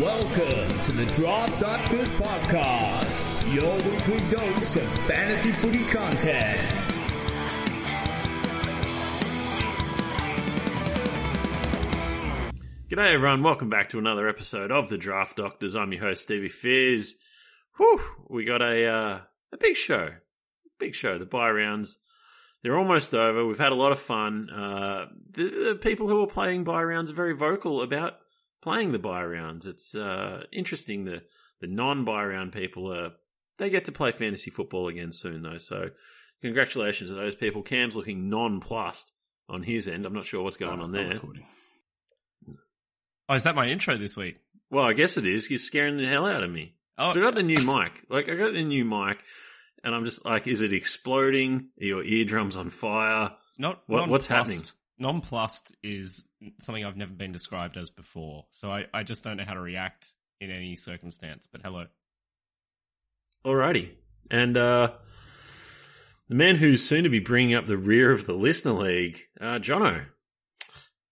Welcome to the Draft.Good Podcast, your weekly dose of fantasy footy content. G'day everyone, welcome back to another episode of the Draft Doctors. I'm your host Stevie Fears. Whew, we got a uh, a big show, big show. The buy rounds, they're almost over. We've had a lot of fun. Uh, the, the people who are playing buy rounds are very vocal about playing the buy rounds. It's uh, interesting. The the non buy round people are they get to play fantasy football again soon though. So congratulations to those people. Cam's looking nonplussed on his end. I'm not sure what's going on there. Oh, is that my intro this week? Well, I guess it is. You're scaring the hell out of me. Oh, So I got the new mic. Like I got the new mic, and I'm just like, is it exploding? Are your eardrums on fire? not What- what's nonplussed. Nonplussed is something I've never been described as before, so I, I just don't know how to react in any circumstance. But hello. Alrighty. And uh, the man who's soon to be bringing up the rear of the listener league, uh, Jono.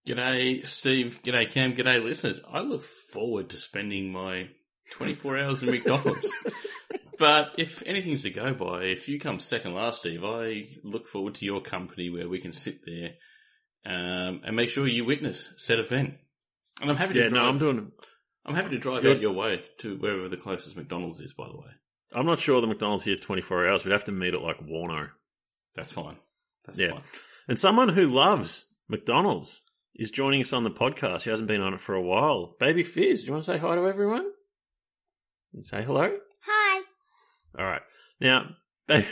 G'day, Steve. G'day, Cam. G'day, listeners. I look forward to spending my 24 hours in McDonald's. but if anything's to go by, if you come second last, Steve, I look forward to your company where we can sit there um, and make sure you witness said event. And I'm happy Yeah, to drive. no, I'm doing. I'm happy to drive You're- out your way to wherever the closest McDonald's is. By the way, I'm not sure the McDonald's here is 24 hours. We'd have to meet at like Warno. that's fine. That's Yeah. fine. And someone who loves McDonald's is joining us on the podcast. He hasn't been on it for a while. Baby Fizz, do you want to say hi to everyone? Say hello. Hi. All right. Now, Baby,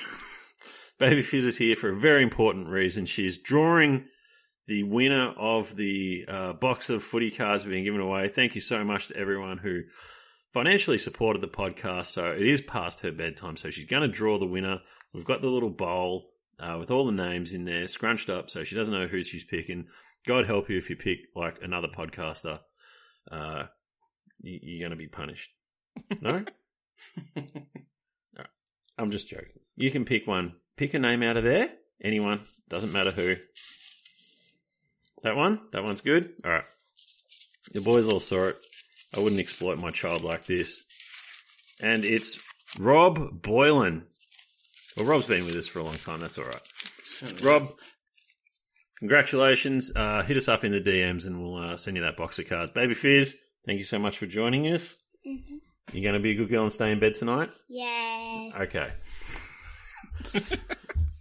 Baby Fizz is here for a very important reason. She's drawing the winner of the uh, box of footy cards being given away. Thank you so much to everyone who financially supported the podcast. So it is past her bedtime. So she's going to draw the winner. We've got the little bowl uh, with all the names in there, scrunched up, so she doesn't know who she's picking. God help you if you pick like another podcaster. Uh, you, you're going to be punished. No? I'm just joking. You can pick one. Pick a name out of there. Anyone. Doesn't matter who. That one? That one's good? Alright. The boys all saw it. I wouldn't exploit my child like this. And it's Rob Boylan. Well, Rob's been with us for a long time. That's alright. Rob, congratulations. Uh, hit us up in the DMs and we'll uh, send you that box of cards. Baby Fizz, thank you so much for joining us. Mhm. You going to be a good girl and stay in bed tonight? Yes. Okay.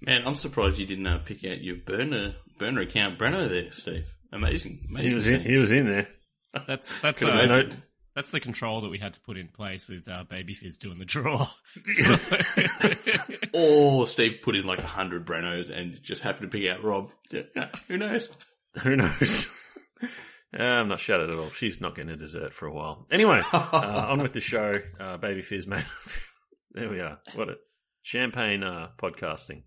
Man, I'm surprised you didn't uh, pick out your burner burner account Breno there, Steve. Amazing, amazing. He was in, he was in there. That's that's uh, imagine. that's the control that we had to put in place with uh, Baby Fizz doing the draw. Or Steve put in like a hundred Brenos and just happened to pick out Rob. Yeah, yeah, who knows? Who knows? Uh, I'm not shattered at all. She's not getting a dessert for a while. Anyway, uh, on with the show. Uh, Baby Fizz, mate. there we are. What a champagne uh, podcasting.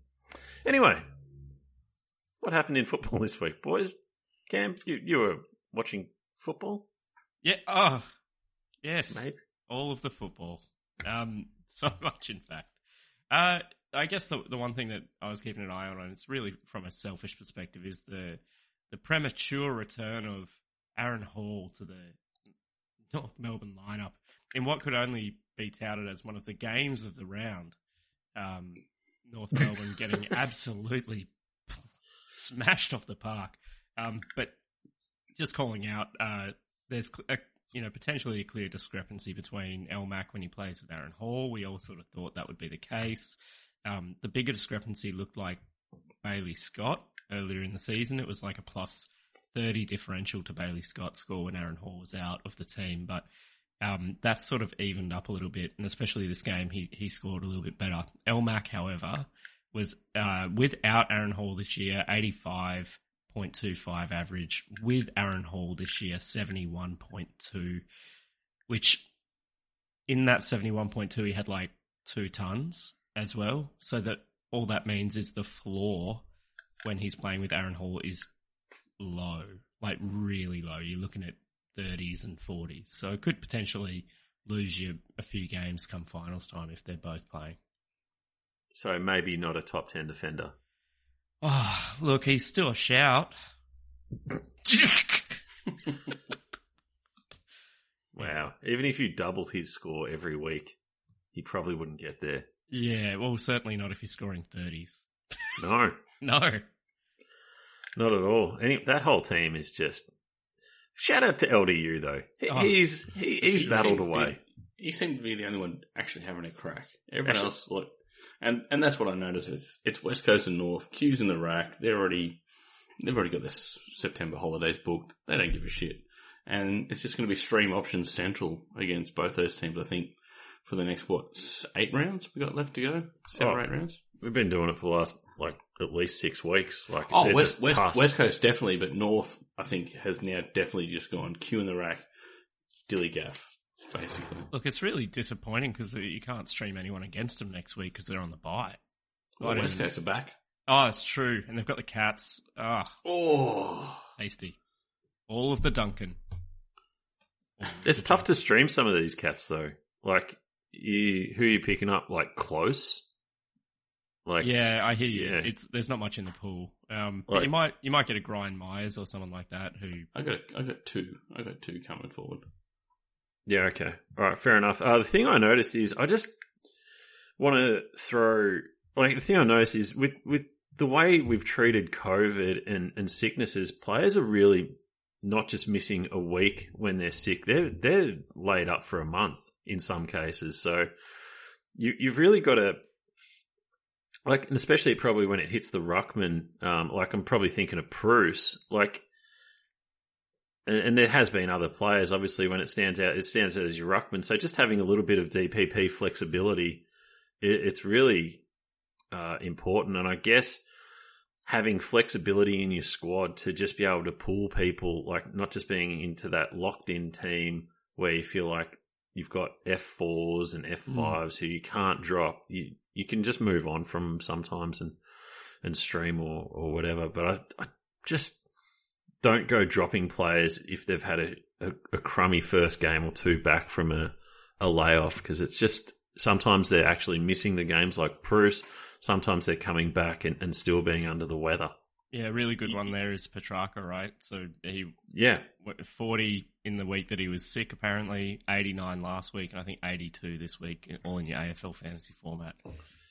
Anyway, what happened in football this week, boys? Cam, you, you were watching football, yeah. Oh, yes. mate? all of the football. Um, so much, in fact. Uh, I guess the the one thing that I was keeping an eye on, and it's really from a selfish perspective, is the the premature return of Aaron Hall to the North Melbourne lineup in what could only be touted as one of the games of the round. Um, North Melbourne getting absolutely smashed off the park. Um, but just calling out, uh, there's a, you know potentially a clear discrepancy between El Mac when he plays with Aaron Hall. We all sort of thought that would be the case. Um, the bigger discrepancy looked like Bailey Scott earlier in the season. It was like a plus 30 differential to Bailey Scott's score when Aaron Hall was out of the team, but um, that's sort of evened up a little bit, and especially this game, he he scored a little bit better. El Mac, however, was uh, without Aaron Hall this year, 85.25 average. With Aaron Hall this year, 71.2, which in that 71.2, he had like two tons as well. So that all that means is the floor when he's playing with Aaron Hall is low, like really low. You're looking at 30s and 40s. So it could potentially lose you a few games come finals time if they're both playing. So maybe not a top 10 defender. Oh, look, he's still a shout. Wow. even if you doubled his score every week, he probably wouldn't get there. Yeah, well, certainly not if he's scoring 30s. No, No. not at all. Any that whole team is just. Shout out to LDU though. He, Oh. He's he, he's He battled seemed to be- away. he seemed to be the only one actually having a crack. Everyone Actually- else, like, and and that's what I noticed. It's it's West Coast and North. Q's in the rack. They're already they've already got this September holidays booked. They don't give a shit, and it's just going to be stream options central against both those teams. I think for the next what eight rounds we got left to go, seven Oh. or eight rounds. We've been doing it for the last like at least six weeks. Like Oh, West West past- West Coast definitely, but North I think has now definitely just gone Q in the rack, dilly gaff, basically. Look, it's really disappointing because you can't stream anyone against them next week because they're on the bye. Well, I West Coast are back. Oh, that's true. And they've got the Cats. Ah, Oh, tasty. All of the Duncan. All It's the tough to stream some of these cats though. Like you, who are you picking up? Like close. Like yeah, I hear you. yeah. It's there's not much in the pool. Um, but Like- you might you might get a Gryan Miers or someone like that who I got I got two. I got two coming forward. Yeah, okay. All right, fair enough. Uh, the thing I noticed is I just want to throw like the thing I noticed is with with the way we've treated COVID and and sicknesses, players are really not just missing a week when they're sick. They're they're laid up for a month in some cases. So you you've really got to like, and especially probably when it hits the ruckman. Um, like I'm probably thinking of Bruce. Like and, there has been other players. Obviously, when it stands out, it stands out as your ruckman. So just having a little bit of DPP flexibility, it, it's really uh, important. And I guess having flexibility in your squad to just be able to pull people, like not just being into that locked in team where you feel like you've got F fours and F fives who you can't drop. You you can just move on from sometimes and and stream or or whatever. But I I just don't go dropping players if they've had a, a, a crummy first game or two back from a, a layoff because it's just sometimes they're actually missing the games like Bruce. Sometimes they're coming back and, and still being under the weather. yeah, really good one there is Petracca, right? So he Yeah, 40 in the week that he was sick, apparently 89 last week, and I think 82 this week, all in your AFL fantasy format.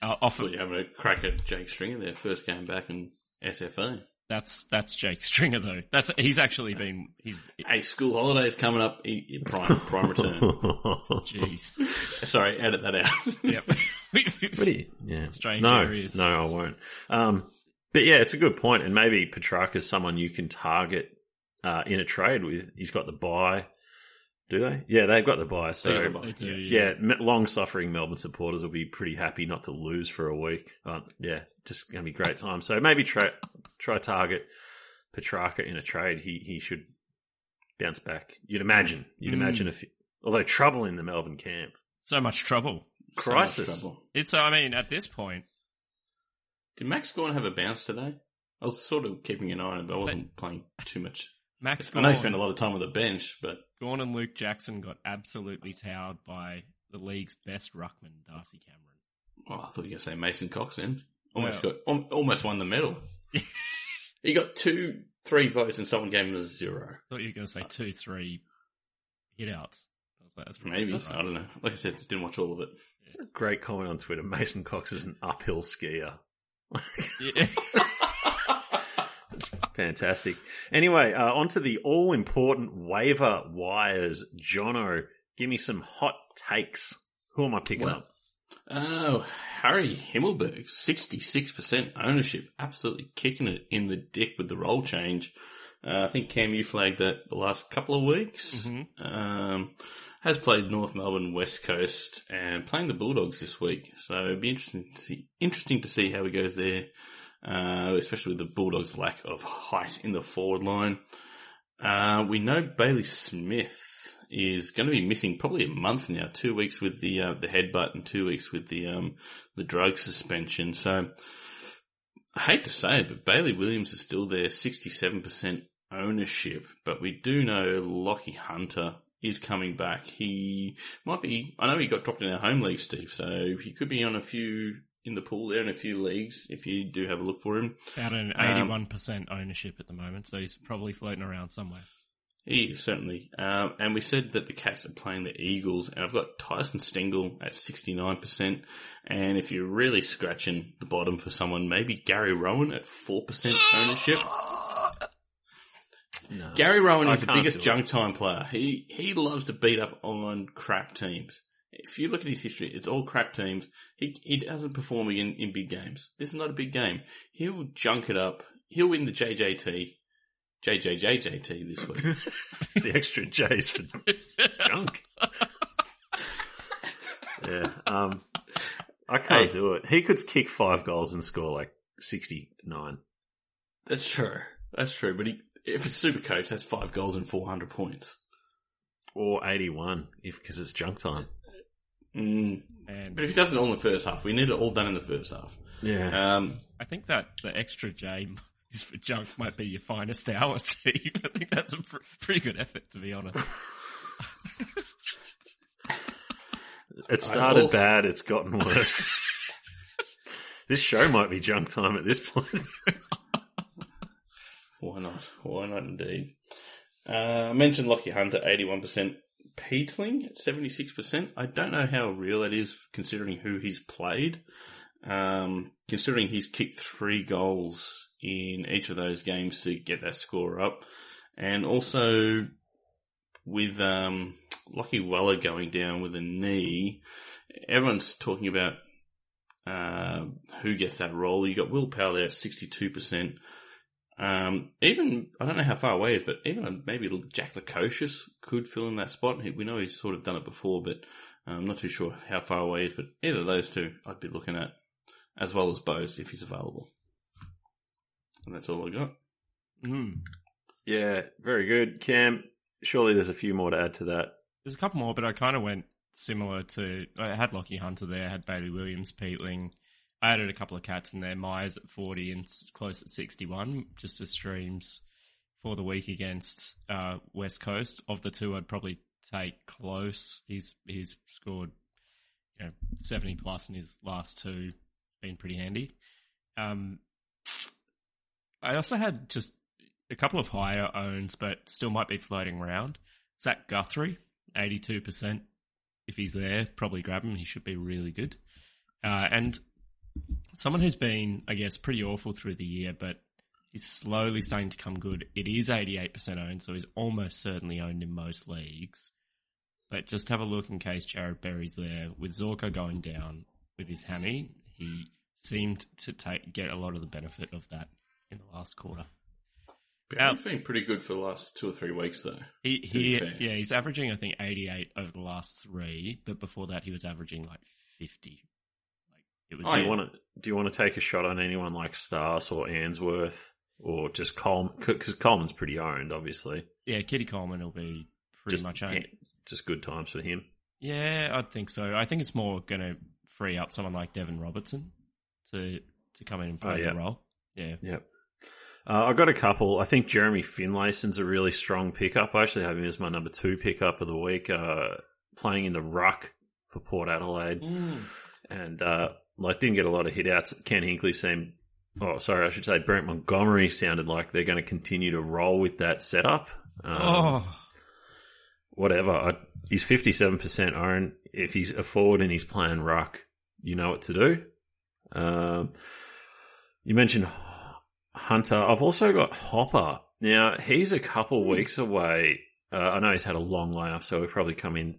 Uh, off thought you having a crack at Jake Stringer their first game back in SFA. That's that's Jake Stringer though. That's he's actually been he's Hey, school holidays coming up. He- he- Prime prime return. jeez. Sorry, edit that out. yep. What do you? Yeah. Strange no, areas. No, I won't. Um, but yeah, it's a good point, and maybe Petracca's someone you can target uh, in a trade with. He's got the buy. Do they? Yeah, they've got the buy. So They got the. They do, yeah, long suffering Melbourne supporters will be pretty happy not to lose for a week. Uh, yeah, just going to be a great time. So maybe try try target Petracca in a trade. He he should bounce back. You'd imagine. You'd Mm. imagine if although trouble in the Melbourne camp, So much trouble. So much crisis. trouble. It's I mean at this point, Did Max Gawn have a bounce today? I was sort of keeping an eye on it, but I wasn't playing too much. Max I know he Gawn, spent a lot of time on the bench, but Gawn and Luke Jackson got absolutely towered by the league's best ruckman, Darcy Cameron. oh, I thought you were going to say Mason Cox then. Almost Well- got al- almost won the medal. he got two, three votes, and someone gave him a zero. I thought you were going to say two, three hit outs. I like, that's Maybe surprising. I don't know. Like I said, didn't watch all of it. Great comment on Twitter. Mason Cox is an uphill skier. Yeah. Fantastic. Anyway, uh, on to the all important waiver wires. Jono, give me some hot takes. Who am I picking Well, up? Oh, Harry Himmelberg, 66% ownership. Absolutely kicking it in the dick with the role change. Uh, I think Cam, you flagged that the last couple of weeks. Mhm. Um, has played North Melbourne, West Coast, and playing the Bulldogs this week. So it'd be interesting to see, interesting to see how he goes there, uh, especially with the Bulldogs' lack of height in the forward line. Uh, we know Bailey Smith is going to be missing probably a month now, two weeks with the uh, the headbutt and two weeks with the um, the drug suspension. So I hate to say it, but Bailey Williams is still there, sixty seven percent ownership. But we do know Lockie Hunter is coming back. He might be. I know he got dropped in our home league, Steve. So he could be on a few in the pool there in a few leagues if you do have a look for him. About an Um, eighty-one percent ownership at the moment, so he's probably floating around somewhere. He certainly. Um, and we said that the Cats are playing the Eagles, and I've got Tyson Stengle at 69%. And if you're really scratching the bottom for someone, maybe Gary Rohan at 4% ownership. No. Gary Rohan I is the biggest junk time player. He he loves to beat up on crap teams. If you look at his history, it's all crap teams. He he doesn't perform in, in big games. This is not a big game. He'll junk it up. He'll win the JJT, JJJJT this week. the extra J's for junk. yeah, um, I can't Hey. do it. He could kick five goals and score like sixty nine. That's true. That's true. But he, if it's super coach, that's five goals and four hundred points. Or eighty one, if because it's junk time. Mm. And But if he does it all in the first half, we need it all done in the first half. Yeah, Um, I think that the extra J is for junk might be your finest hour, Steve. I think that's a pr- pretty good effort, to be honest. it started also- bad. It's gotten worse. this show might be junk time at this point. Why not? Why not indeed? Uh, I mentioned Lockie Hunter, 81%. Peatling at 76%. I don't know how real that is considering who he's played. Um, considering he's kicked three goals in each of those games to get that score up. And also with, um, Weller going down with a knee, everyone's talking about, uh, who gets that role. You got Will Powell there at 62%. Um, even I don't know how far away is, but even maybe Jack Lukosius could fill in that spot. We know he's sort of done it before, but I'm not too sure how far away he is. But either of those two, I'd be looking at, as well as Bose if he's available. And that's all I got. Mm. yeah, very good, Cam. Surely there's a few more to add to that. There's a couple more, but I kind of went similar to. I had Lockie Hunter there, I had Bailey Williams, Peatling. I added a couple of cats in there. Miers at 40 and close at 61, just as streams for the week against uh, West Coast. Of the two, I'd probably take close. He's he's scored you know 70 plus in his last two, been pretty handy. Um, I also had just a couple of higher owns, but still might be floating around. Zach Guthrie, 82%. If he's there, probably grab him. He should be really good. Uh, and someone who's been, I guess, pretty awful through the year, but he's slowly starting to come good. It is 88% owned, so he's almost certainly owned in most leagues. But just have a look in case Jarrod Berry's there. With Zorko going down with his hammy, he seemed to take get a lot of the benefit of that in the last quarter. But Now- he's been pretty good for the last two or three weeks, though. He he yeah, he's averaging I think 88 over the last 3, but before that he was averaging like 50. Like it was Oh, do yeah. you want to do you want to take a shot on anyone like Stas or Answerth or just Coleman? Because Coleman's pretty owned, obviously. yeah, Kitty Coleman will be pretty just much owned. just good times for him. Yeah, I think so. I think it's more going to free up someone like Deven Robertson to to come in and play Oh, yeah. the role. Yeah. Yep. Uh, I got a couple. I think Jeremy Finlayson's a really strong pickup. I actually have him as my number two pickup of the week. Uh, playing in the ruck for Port Adelaide, and uh, like didn't get a lot of hit outs. Ken Hinkley seemed. Oh, sorry, I should say Brent Montgomery sounded like they're going to continue to roll with that setup. Um, oh. whatever. I, he's fifty-seven percent owned. If he's a forward and he's playing ruck, you know what to do. Um, you mentioned Hunter. I've also got Hopper. Now he's a couple weeks away. Uh, I know he's had a long layoff, so he'll probably come in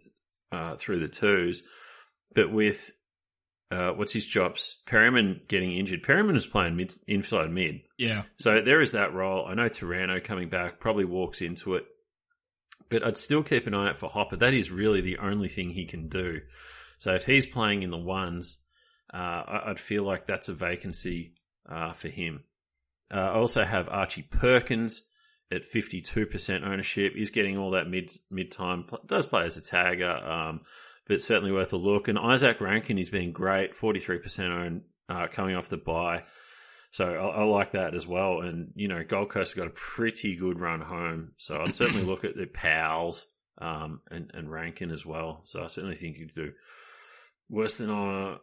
uh, through the twos. But with uh, what's his jobs? Perryman getting injured. Perryman is playing mid, inside mid. Yeah. So there is that role. I know Taranto coming back probably walks into it, but I'd still keep an eye out for Hopper. That is really the only thing he can do. So if he's playing in the ones, uh, I'd feel like that's a vacancy uh, for him. Uh, I also have Archie Perkins at 52% ownership. He's getting all that mid mid time. Does play as a tagger, um, but certainly worth a look. And Izak Rankine, he's been great, 43% owned uh, coming off the buy. So I, I like that as well. And, you know, Gold Coast have got a pretty good run home. So I'd certainly look at the Pals um, and, and Rankine as well. So I certainly think you could do worse than uh,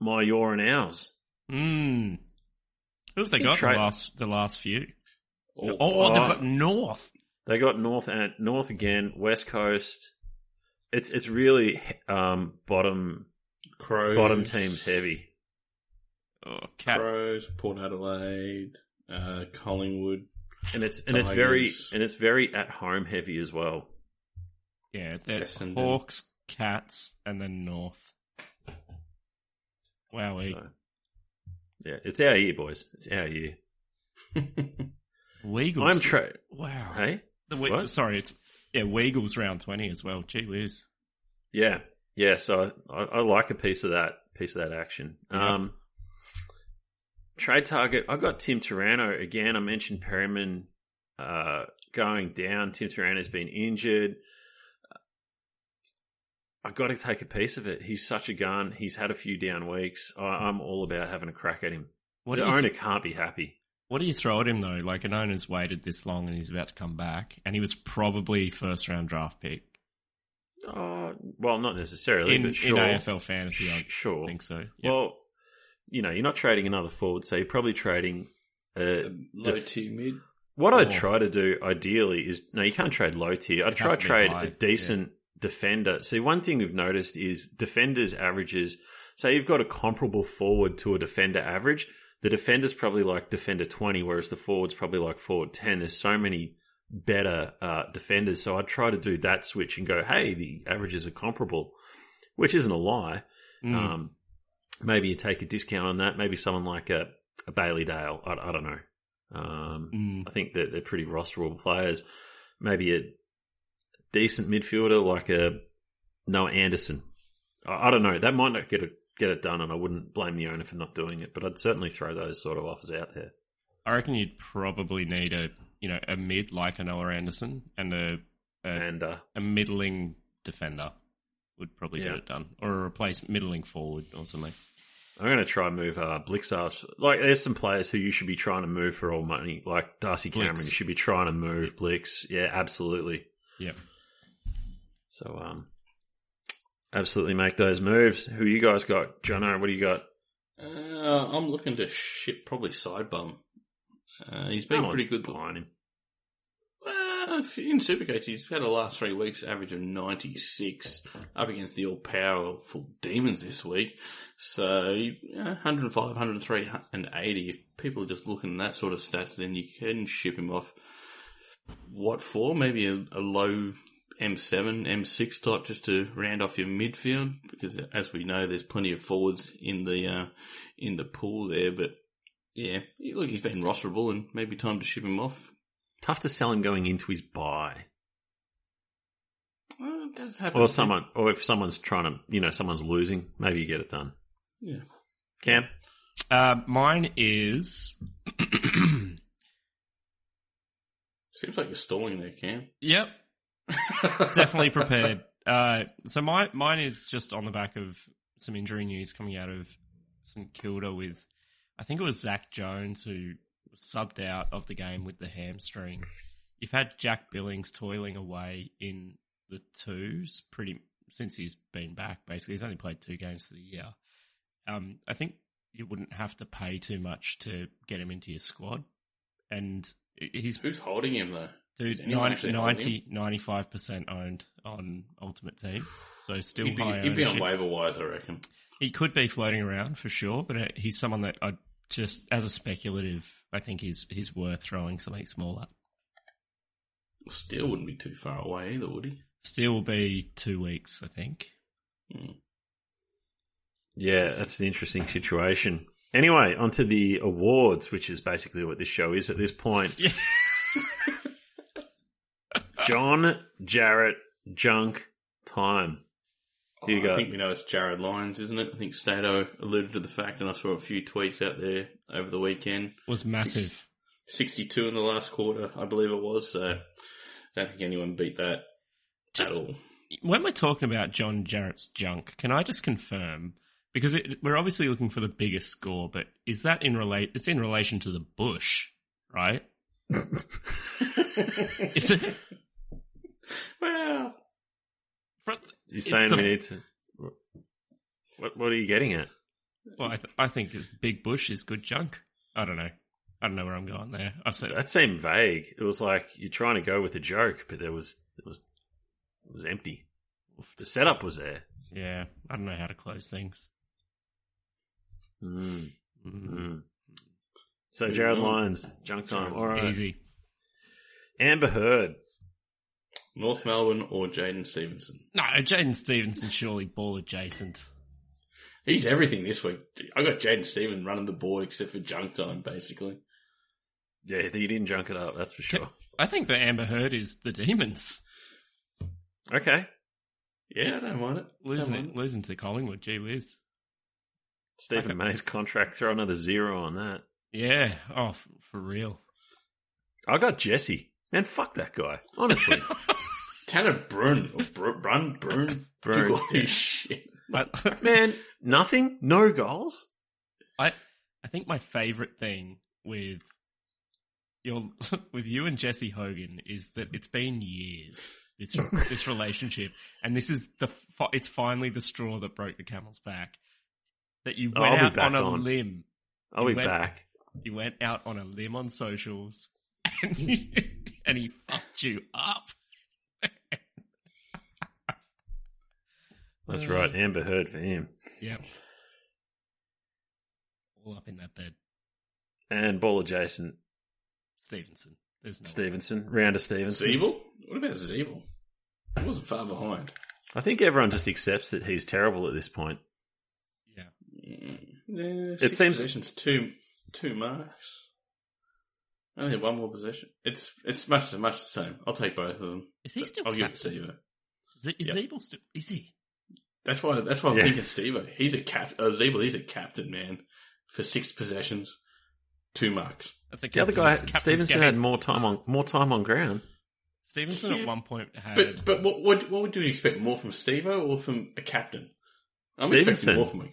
my, your, and ours. Mm. Who have they got Trey- the last the last few? Oh, Oh, they've uh, got North. They got North and North again, West Coast. It's it's really um, bottom Crows, bottom teams heavy. Oh, cat. Crows, Port Adelaide, uh, Collingwood. and it's and it's very and it's very at home heavy as well. Yeah, they're Essendon. Hawks, Cats, and then North. Wow, So, yeah, it's our year, boys. It's our year. Weagles. I'm tra- Wow. Hey, The we- What? Sorry, it's yeah, Weagles round twenty as well. Gee whiz. yeah, yeah. So I, I like a piece of that piece of that action. Yeah. Um, trade target. I got Tim Taranto again. I mentioned Perryman uh, going down. Tim Taranto's been injured. I got to take a piece of it. He's such a gun. He's had a few down weeks. I, I'm all about having a crack at him. What the do you owner can't be happy. What do you throw at him though? Like an owner's waited this long and he's about to come back, and he was probably first round draft pick Oh, well, not necessarily, in, but sure. in AFL fantasy. I Sh- sure. think so. Yeah. Well, you know, you're not trading another forward, so you're probably trading. Uh, Low def- tier mid. what I'd try to do ideally is no, you can't trade low tier. I'd It'd try to to trade high, a decent defender. See, one thing we've noticed is defenders' averages. Say you've got a comparable forward to a defender average. The defender's probably like defender 20, whereas the forward's probably like forward 10. There's so many better uh, defenders. So I'd try to do that switch and go, hey, the averages are comparable, which isn't a lie. Mm. Um, maybe you take a discount on that. Maybe someone like a, a Bailey Dale. I, I don't know. Um, Mm. I think that they're pretty rosterable players. Maybe a decent midfielder like a Noah Anderson. I, I don't know. That might not get it get it done, and I wouldn't blame the owner for not doing it. But I'd certainly throw those sort of offers out there. I reckon you'd probably need a you know a mid like a Noah Anderson and a a, And uh, a middling defender would probably Yeah. get it done, or a replace middling forward or something. I'm going to try and move uh, Blixart. Like, there's some players who you should be trying to move for all money. Like Darcy Cameron, Blix. you should be trying to move Blix. Yeah, absolutely. Yep. So, um, absolutely make those moves. Who you guys got? Jono, what do you got? Uh, I'm looking to ship probably side bum. Uh, he's been No pretty good. behind him. Well, in Supercoach, he's had the last three weeks average of 96 up against the all powerful Demons this week. So, yeah, 105, 103, and 80. If people are just looking at that sort of stats, then you can ship him off. What for? Maybe a, a low M7, M6 type just to round off your midfield because as we know, there's plenty of forwards in the, uh, in the pool there, but yeah, look, he's been rosterable and maybe time to ship him off. Tough to sell him going into his buy. Well, it does happen. Or someone, or if someone's trying to, you know, someone's losing, maybe you get it done. Yeah. Cam? Uh, mine is. Seems like you're stalling there, Cam. yep, definitely prepared. Uh, so my mine is just on the back of some injury news coming out of St Kilda with, I think it was Zach Jones who subbed out of the game with the hamstring. You've had Jack Billings toiling away in the twos pretty since he's been back. Basically, he's only played two games for the year. Um, I think you wouldn't have to pay too much to get him into your squad, and he's Who's holding him though? Dude, anyone 90, 90, 95% owned on Ultimate Team. So still He'd be, high he'd be on waiver wise, I reckon. He could be floating around for sure, but uh, he's someone that I just, as a speculative, I think he's he's worth throwing something small at. Still wouldn't be too far away either, would he? Still will be two weeks, I think. Yeah, that's an interesting situation. Anyway, onto the awards, which is basically what this show is at this point. Yeah. John Jarrett Junk time. Who you Oh, I think we know it's Jarryd Lyons, isn't it? I think Stato alluded to the fact, and I saw a few tweets out there over the weekend. Was massive. 62 in the last quarter, I believe it was. So I don't think anyone beat that Just- at all. When we're talking about John Jarrett's junk, can I just confirm? Because it, we're obviously looking for the biggest score, but is that in relate? It's in relation to the bush, right? Is it? Well, You're saying the- we need to. What, what are you getting at? Well, I, th- I think it's Big Bush is good junk. I don't know. I don't know where I'm going there. I said That seemed vague. It was like you're trying to go with a joke, but there was it was it was empty. The setup was there. yeah. I don't know how to close things. Mm, Mm, mm. So Jarryd Lyons, junk time. All right. Easy. Amber Heard. North Melbourne or Jaidyn Stephenson? No, Jaidyn Stephenson surely ball adjacent. He's everything this week. I got Jaden Steven running the board except for junk time, basically. Yeah, he didn't junk it up. That's for sure. I think the Amber Heard is the demons Okay. Yeah, I don't mind it. losing mind it, losing to Collingwood. Gee whiz. Stephen May's contract. Throw another zero on that. Yeah. Oh, for real. I got Jesse. Man, fuck that guy. Honestly. Tanner Bruhn or Br- Brun Brun Brun, took yeah. shit. But Man, nothing. No goals. I I think my favorite thing with your with you and Jesse Hogan is that it's been years this this relationship, and this is the it's finally the straw that broke the camel's back. That you Oh, went I'll out on a on. limb. I'll be went- back. You went out on a limb on socials, and he, and he fucked you up. That's right. Amber Heard for him. Yep. All up in that bed, And ball adjacent. Stephenson. There's no Stephenson. Round of Stephenson. Ziebell? What about Ziebell? He wasn't far behind. I think everyone just accepts that he's terrible at this point. Yeah. Mm, yeah, It six seems- possessions, two two marks. Only one more possession. It's it's much much the same. I'll take both of them. Is he still I'll give it captain? to Stevo. Is, it, is Yep. Ziebell still? Is he? That's why that's why I'm Yeah. thinking Stevo. He's a cap. Uh, Ziebell, he's a captain man for six possessions, two marks. That's a The other guy, captain's- captain's Stephenson, game. had more time on more time on ground. Stephenson Yeah. at one point had. But but what what what would you expect more from Stevo or from a captain? I'm Stephenson. expecting more from him.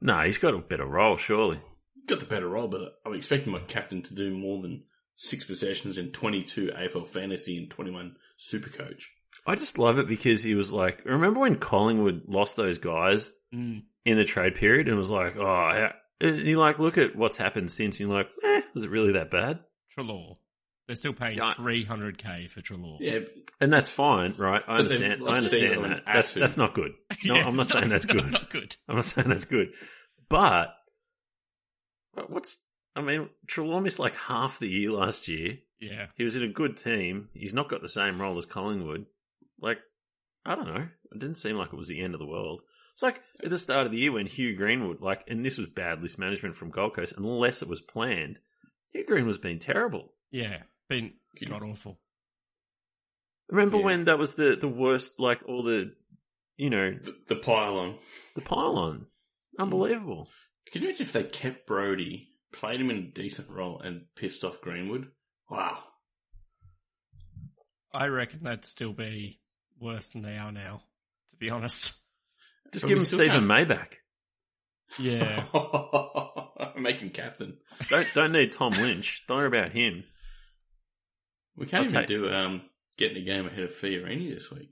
No, he's got a better role, surely. Got the better role, but I'm expecting my captain to do more than six possessions in 22 AFL fantasy and 21 super coach. I just love it because he was like, remember when Collingwood lost those guys Mm, in the trade period and was like, oh, yeah. and you like look at what's happened since. And you're like, eh, was it really that bad? Treloar. They're still paying Yeah. 300k for Treloar. Yeah, And that's fine, right? I understand. I understand that. That's that's not good. No, Yeah, I'm not it's saying that's no, good. Not good. I'm not saying that's good. But, but what's I mean, Treloar missed like half the year last year. Yeah. He was in a good team. He's not got the same role as Collingwood. Like, I don't know. It didn't seem like it was the end of the world. It's like at the start of the year when Hugh Greenwood, like, and this was bad list management from Gold Coast, unless it was planned. Hugh Green was being terrible. Yeah. Been Could- god awful. Remember Yeah. when that was the the worst? Like all the, you know, the, the pylon. the pylon. Hmm. Unbelievable. Can you imagine if they kept Brody, played him in a decent role, and pissed off Greenwood? Wow. I reckon that'd still be worse than they are now, to be honest. Just give him still Stephen can't- May back. Yeah. Make him captain. Don't don't need Tom Lynch. Don't worry about him. We can't I'll even take- do um getting a game ahead of Fiorini this week.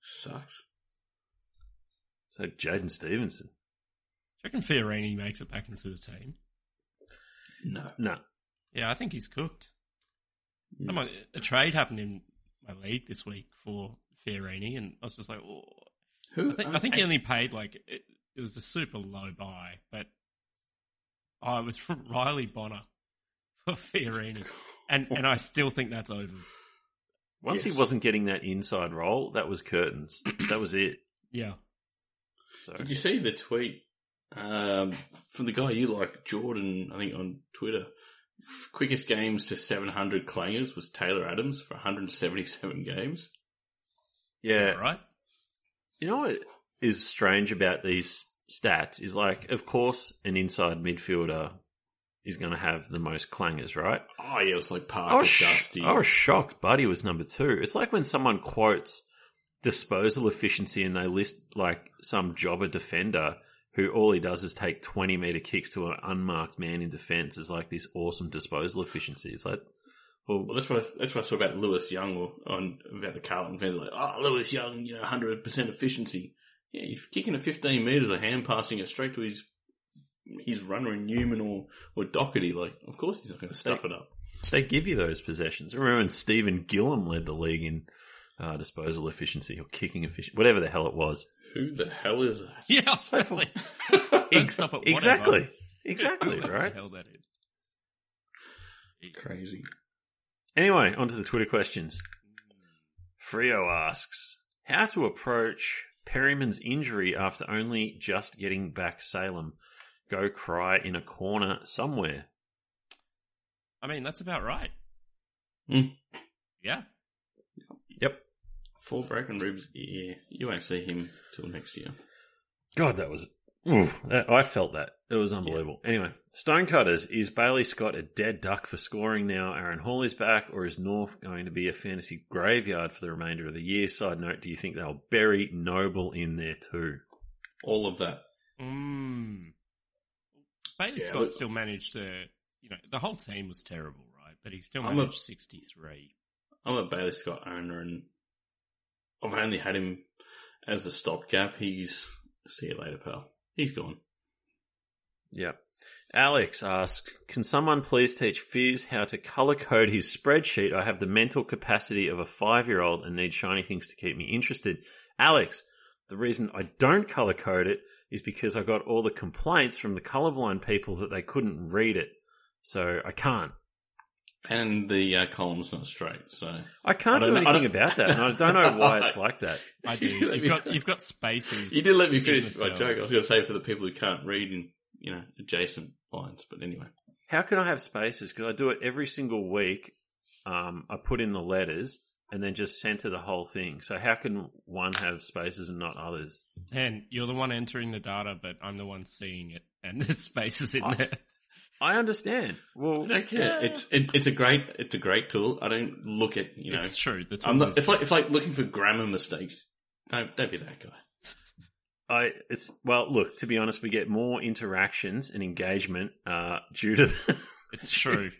Sucks. So Jaidyn Stephenson. Do you reckon Fiorini makes it back into the team? No. No. Yeah, I think he's cooked. Someone, a trade happened in my league this week for Fiorini, and I was just like, oh. Who? I think, I think he only paid like it, it was a super low buy, but oh, it was from Riley Bonner for Fiorini, and and I still think that's overs. Once Yes. he wasn't getting that inside role, that was curtains. that was it. Yeah, So Did you see the tweet um, from the guy you like, Jordan? I think on Twitter. Quickest games to 700 clangers was Taylor Adams for 177 games. yeah, right. you know what is strange about these stats is like, of course, an inside midfielder is going to have the most clangers, right? Oh yeah, it was like I Parker, was, sh- Dusty. I was shocked. Buddy was number two. It's like when someone quotes disposal efficiency and they list like some jobber defender who all he does is take 20 meter kicks to an unmarked man in defense is like this awesome disposal efficiency. It's like, well, Well, that's what I, that's what I saw about Lewis Young or on about the Carlton fans. Like, oh, Lewis Young, you know, hundred percent efficiency. Yeah, you're kicking at 15 meters or hand passing it straight to his his runner in Newman or, or Doherty. Like, of course he's not going to stuff it up. They give you those possessions. Remember when Stephen Gilham led the league in uh, disposal efficiency or kicking efficiency, whatever the hell it was. Who the hell is that? Yeah, I was about to say, don't Ex- stop at whatever. exactly. Exactly, Whoever right? The hell that is. Crazy. Anyway, on to the Twitter questions. Frio asks, how to approach Perryman's injury after only just getting back Salem? Go cry in a corner somewhere. I mean, that's about right. Hmm. Yeah. Yep. Four broken ribs. Yeah, you won't see him till next year. God, that was. Ooh, that, I felt that. It was unbelievable. Anyway, Stonecutters, is Bailey Scott a dead duck for scoring now? Aaron Hall is back, or is North going to be a fantasy graveyard for the remainder of the year? Side note, do you think they'll bury Noble in there too? All of that. Mm. Bailey Yeah, Scott but- still managed to, you know, the whole team was terrible, right? But he still I'm a- managed 63. I'm a Bailey Scott owner, and I've only had him as a stopgap. He's see you later, pal. He's gone. Yep. Alex asks, can someone please teach Fizz how to color code his spreadsheet? I have the mental capacity of a five year old and need shiny things to keep me interested. Alex, the reason I don't color code it is because I got all the complaints from the colorblind people that they couldn't read it. So I can't. And the uh, column's not straight, so I can't I do know- anything about that. And I don't know why it's like that. I do. You you've, got, you've got spaces. you did let me finish the my joke. I was going to say for the people who can't read in you know adjacent lines, but anyway. How can I have spaces? Because I do it every single week. Um, I put in the letters and then just center the whole thing. So how can one have spaces and not others? And you're the one entering the data, but I'm the one seeing it, and there's spaces in I- there. I understand. Well, I don't care. It's it, it's a great it's a great tool. I don't look at you know. it's true. The I'm not, is- it's like it's like looking for grammar mistakes. Don't don't be that guy. I it's well. Look, to be honest, we get more interactions and engagement uh, due to. it's true.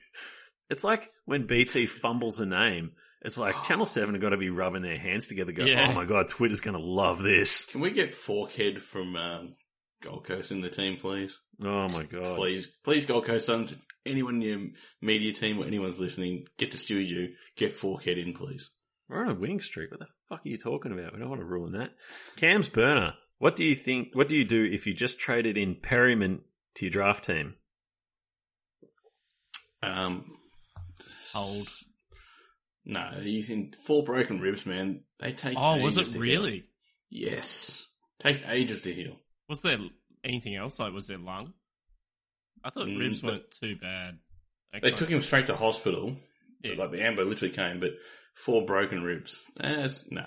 it's like when BT fumbles a name. It's like Channel Seven have got to be rubbing their hands together. Go, Yeah. oh my god, Twitter's going to love this. Can we get Forkhead from um, Gold Coast in the team, please? Oh my god, Please, please, Gold Coast Suns. If anyone in your media team or anyone's listening, get to Stewie Dew. Get Forkhead in, please. We're on a winning streak. What the fuck are you talking about? We don't want to ruin that. Cam's burner. What do you think? What do you do if you just traded in Perryman to your draft team? Um, Hold. no, he's in four broken ribs, man. They take. Oh, was it to really? Heal. Yes, take ages to heal. Was there anything else? Like, was there lung? I thought Mm, ribs weren't too bad. They Okay. took him straight to hospital. Yeah. Like the ambo literally came, but four broken ribs. Eh, no,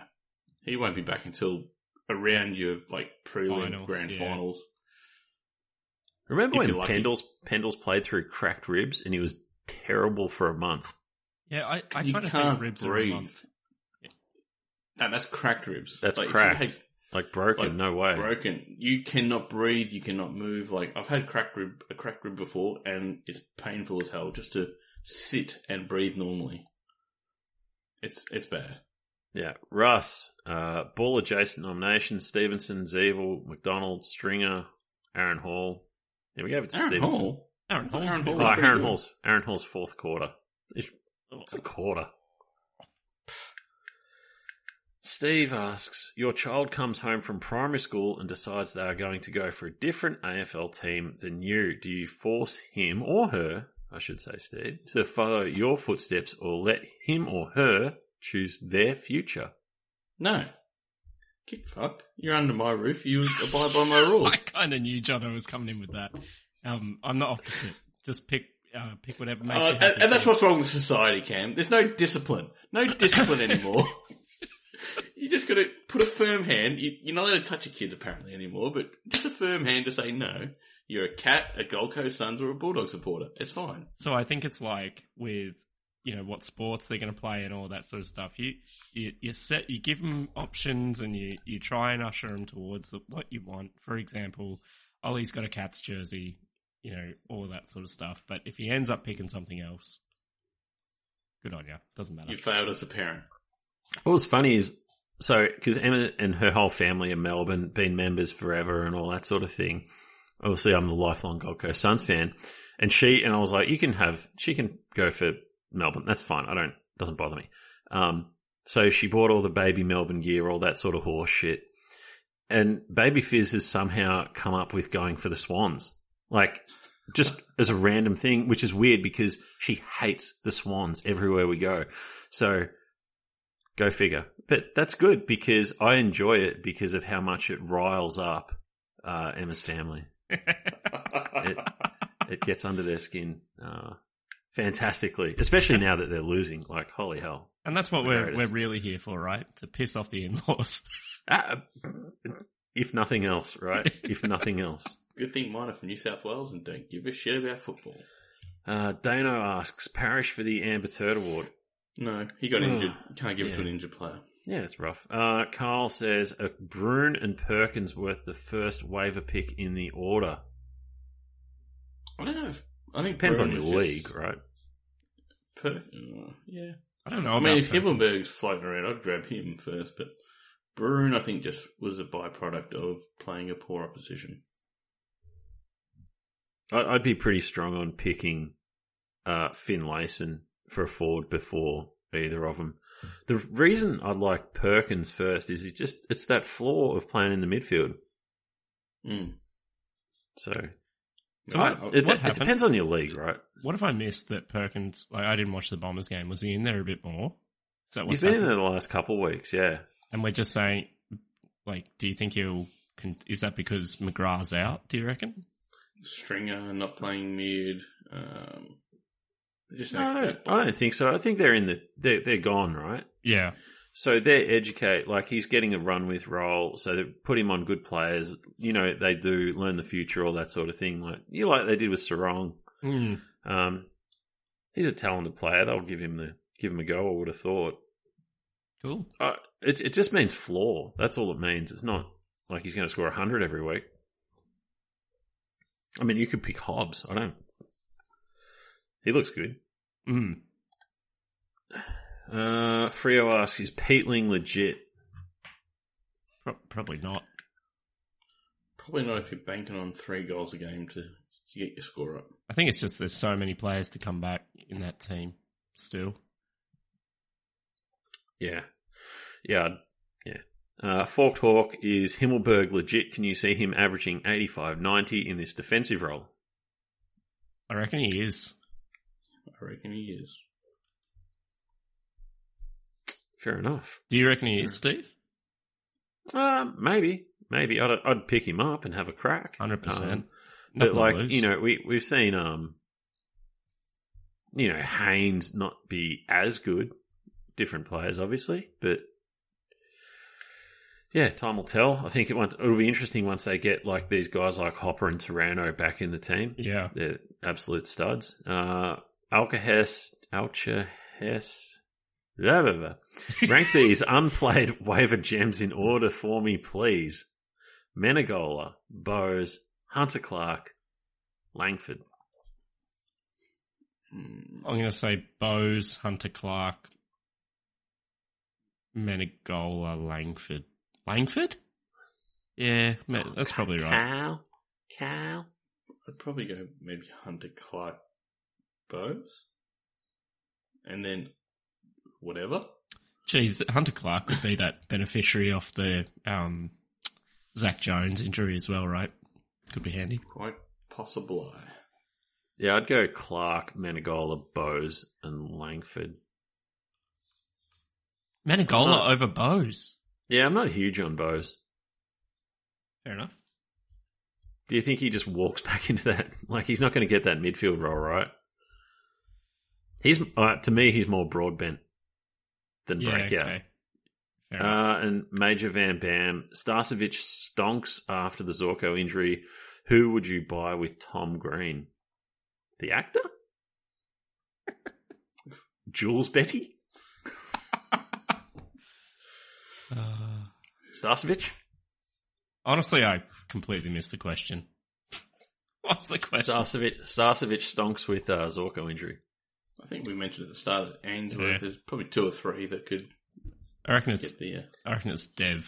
he won't be back until around your like prelim Finals, grand yeah. finals. Remember If when. Pendles Pendles played through cracked ribs and he was terrible for a month? Yeah, I, I you kind of can't think ribs are a breathe. month. No, that's cracked ribs. That's Like, cracked. Had Like broken? Like, no way. broken. You cannot breathe. You cannot move. Like I've had cracked rib, a cracked rib before, and it's painful as hell just to sit and breathe normally. It's it's bad. Yeah, Russ, uh, ball adjacent nominations: Stephenson, Ziebell, McDonald, Stringer, Aaron Hall. Yeah, we gave it to Aaron Stephenson. Hall. Aaron Hall's Aaron good. Hall. Oh, Aaron. Hall's Aaron Hall's fourth quarter. It's, it's a quarter. Steve asks, Your child comes home from primary school and decides they are going to go for a different AFL team than you. Do you force him or her, I should say, Steve, to follow your footsteps or let him or her choose their future? No. Get fucked. You're under my roof. You abide by my rules. I kind of knew Jono was coming in with that. Um, I'm the opposite. Just pick uh, pick whatever makes Uh, you and, happy. and that's what's wrong with society, Cam. There's no discipline. No discipline anymore. You just got to put a firm hand. You, you're not allowed to touch your kids apparently anymore, but just a firm hand to say no. You're a cat, a Gold Coast Suns, or a Bulldog supporter. It's fine. So I think it's like with you know what sports they're going to play and all that sort of stuff. You you you set you give them options and you you try and usher them towards the, what you want. For example, Ollie's got a Cats jersey, you know, all that sort of stuff. But if he ends up picking something else, good on you. Doesn't matter. You failed as a parent. What was funny is so because Emma and her whole family in Melbourne been members forever and all that sort of thing. obviously I'm the lifelong Gold Coast Suns fan, and she and I was like, you can have she can go for Melbourne. That's fine. I don't doesn't bother me. Um, so she bought all the baby Melbourne gear, all that sort of horse shit. And Baby Fizz has somehow come up with going for the Swans. Like, just as a random thing, which is weird because she hates the Swans everywhere we go. So, go figure. But that's good because I enjoy it because of how much it riles up uh, Emma's family. it, it gets under their skin uh, fantastically, especially now that they're losing. Like, holy hell. And that's what we're we're really here for, right? To piss off the in-laws. Uh, if nothing else, right? If nothing else. Good thing mine are from New South Wales and don't give a shit about football. Uh, Dano asks, Parish for the Amber Turd Award. No, he got injured. Can't give it to an injured player. Yeah, it's rough. Uh, Carl says, are Bruhn and Perkins worth the first waiver pick in the order? I don't know if I think it Depends on your league, just right? Per- yeah, I don't know. I mean, if Perkins. Himmelberg's floating around, I'd grab him first. But Bruhn, I think, just was a byproduct of playing a poor opposition. I- I'd be pretty strong on picking uh, Finlayson for a forward before either of them. The reason I'd like Perkins first is it just it's that flaw of playing in the midfield. Mm. So So I- it, it depends on your league, right? What if I missed that Perkins? Like, I didn't watch the Bombers game. Was he in there a bit more? Is that what's He's been in there the last couple of weeks, yeah. And we're just saying, like, do you think he'll? Con- is that because McGrath's out? Do you reckon? Stringer not playing mid. Um, just No, I don't, I don't think so. I think they're in the they're they're gone, right? Yeah. So they're educate like he's getting a run with role, so they put him on good players. You know, they do learn the future, all that sort of thing. Like you like they did with Sarong. Mm. Um, he's a talented player. They'll give him the give him a go. I would have thought. Cool. Uh, it it just means floor. That's all it means. It's not like he's going to score hundred every week. I mean, you could pick Hobbs. I don't. He looks good. Mm. Uh, Frio asks, "Is Peatling legit?" Pro- probably not. Probably not if you're banking on three goals a game to, to get your score up. I think it's just there's so many players to come back in that team still. Yeah, yeah, yeah. Uh, Forked Hawk is Himmelberg legit? Can you see him averaging 85, 90 in this defensive role? I reckon he is. I reckon he is. Fair enough. Do you reckon he is, Steve? Uh, maybe, maybe I'd I'd pick him up and have a crack. Hundred percent. Um, but like you know, we we've seen um, you know, Haynes not be as good. Different players, obviously, but yeah, time will tell. I think it won't, it'll be interesting once they get like these guys like Hopper and Taranto back in the team. yeah, They're absolute studs. Uh, Alcahest, Alcahest. Blah, blah, blah. Rank these unplayed waiver gems in order for me, please. Menegola, Bowes, Hunter Clark, Langford. Mm. I'm going to say Bowes, Hunter Clark, Menegola, Langford. Langford? Yeah, ma- that's probably right. Cal, Cal. I'd probably go maybe Hunter Clark Bowes. And then whatever. Geez, Hunter Clark would be that beneficiary of the um, Zach Jones injury as well, right? Could be handy. Quite possible. Yeah, I'd go Clark, Menegola, Bowes, and Langford. Menegola Oh. over Bowes. Yeah, I'm not huge on Bowes. Fair enough. Do you think he just walks back into that? Like he's not going to get that midfield role, right? He's uh, to me, he's more broadbent than Yeah, breakout. okay. Uh, and Major Van Bam, Starcevic stonks after the Zorko injury. Who would you buy with Tom Green? The actor? Jules Betty? Uh, Starcevic? honestly, I completely missed the question. What's the question? Starcevic, Starcevic stonks with uh, Zorko injury. I think we mentioned at the start that Ainsworth Yeah. there's probably two or three that could I reckon it's the. Uh, I reckon it's Dev.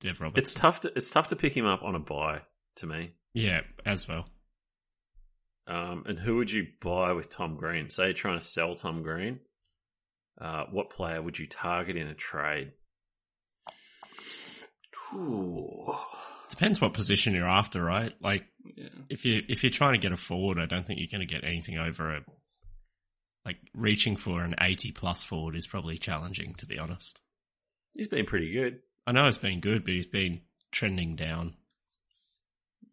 Dev Roberts. It's tough to it's tough to pick him up on a buy. to me. Yeah, as well. Um, and who would you buy with Tom Green? Say you're trying to sell Tom Green. Uh, what player would you target in a trade? Ooh. Depends what position you're after, right? Like Yeah. if you if you're trying to get a forward, I don't think you're going to get anything over a like reaching for an 80 plus forward is probably challenging to be honest. He's been pretty good. I know it's been good, but he's been trending down.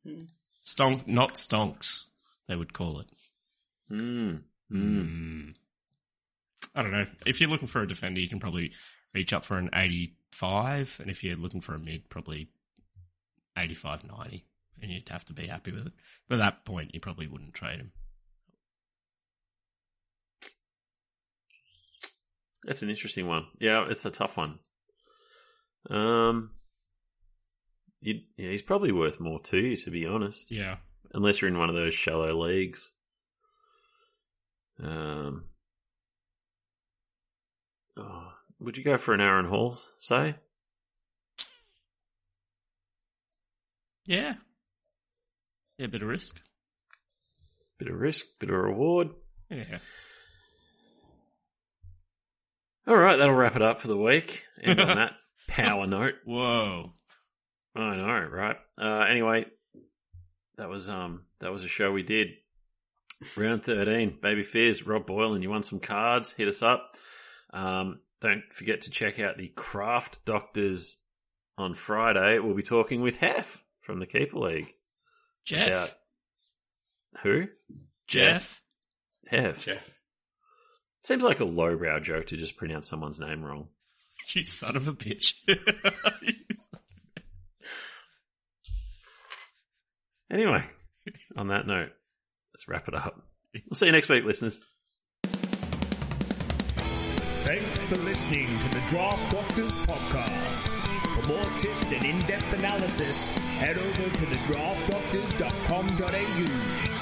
Mm. Stonk, not stonks, they would call it. Mm. Mm. I don't know. If you're looking for a defender, you can probably reach up for an 85, and if you're looking for a mid, probably 85, 90, and you'd have to be happy with it. But at that point, you probably wouldn't trade him. That's an interesting one. Yeah, it's a tough one. Um, you, yeah, he's probably worth more to you, to be honest. Yeah. unless you're in one of those shallow leagues. Um, oh, would you go for an Aaron Hall, say? Yeah. Yeah, bit of risk. Bit of risk, bit of reward. Yeah. All right, that'll wrap it up for the week. And on that power note, Whoa. I know, right? Uh, anyway, that was um that was a show we did. Round thirteen, baby fears. Rob Boylan, you want some cards? Hit us up. Um, don't forget to check out the Draft Doctors on Friday. We'll be talking with Hef from the Keeper League. Jeff. About- who? Jeff. Hef. Jeff. Seems like a lowbrow joke to just pronounce someone's name wrong. You son of a bitch. Anyway, on that note, let's wrap it up. We'll see you next week, listeners. Thanks for listening to the Draft Doctors podcast. For more tips and in-depth analysis, head over to thedraftdoctors.com.au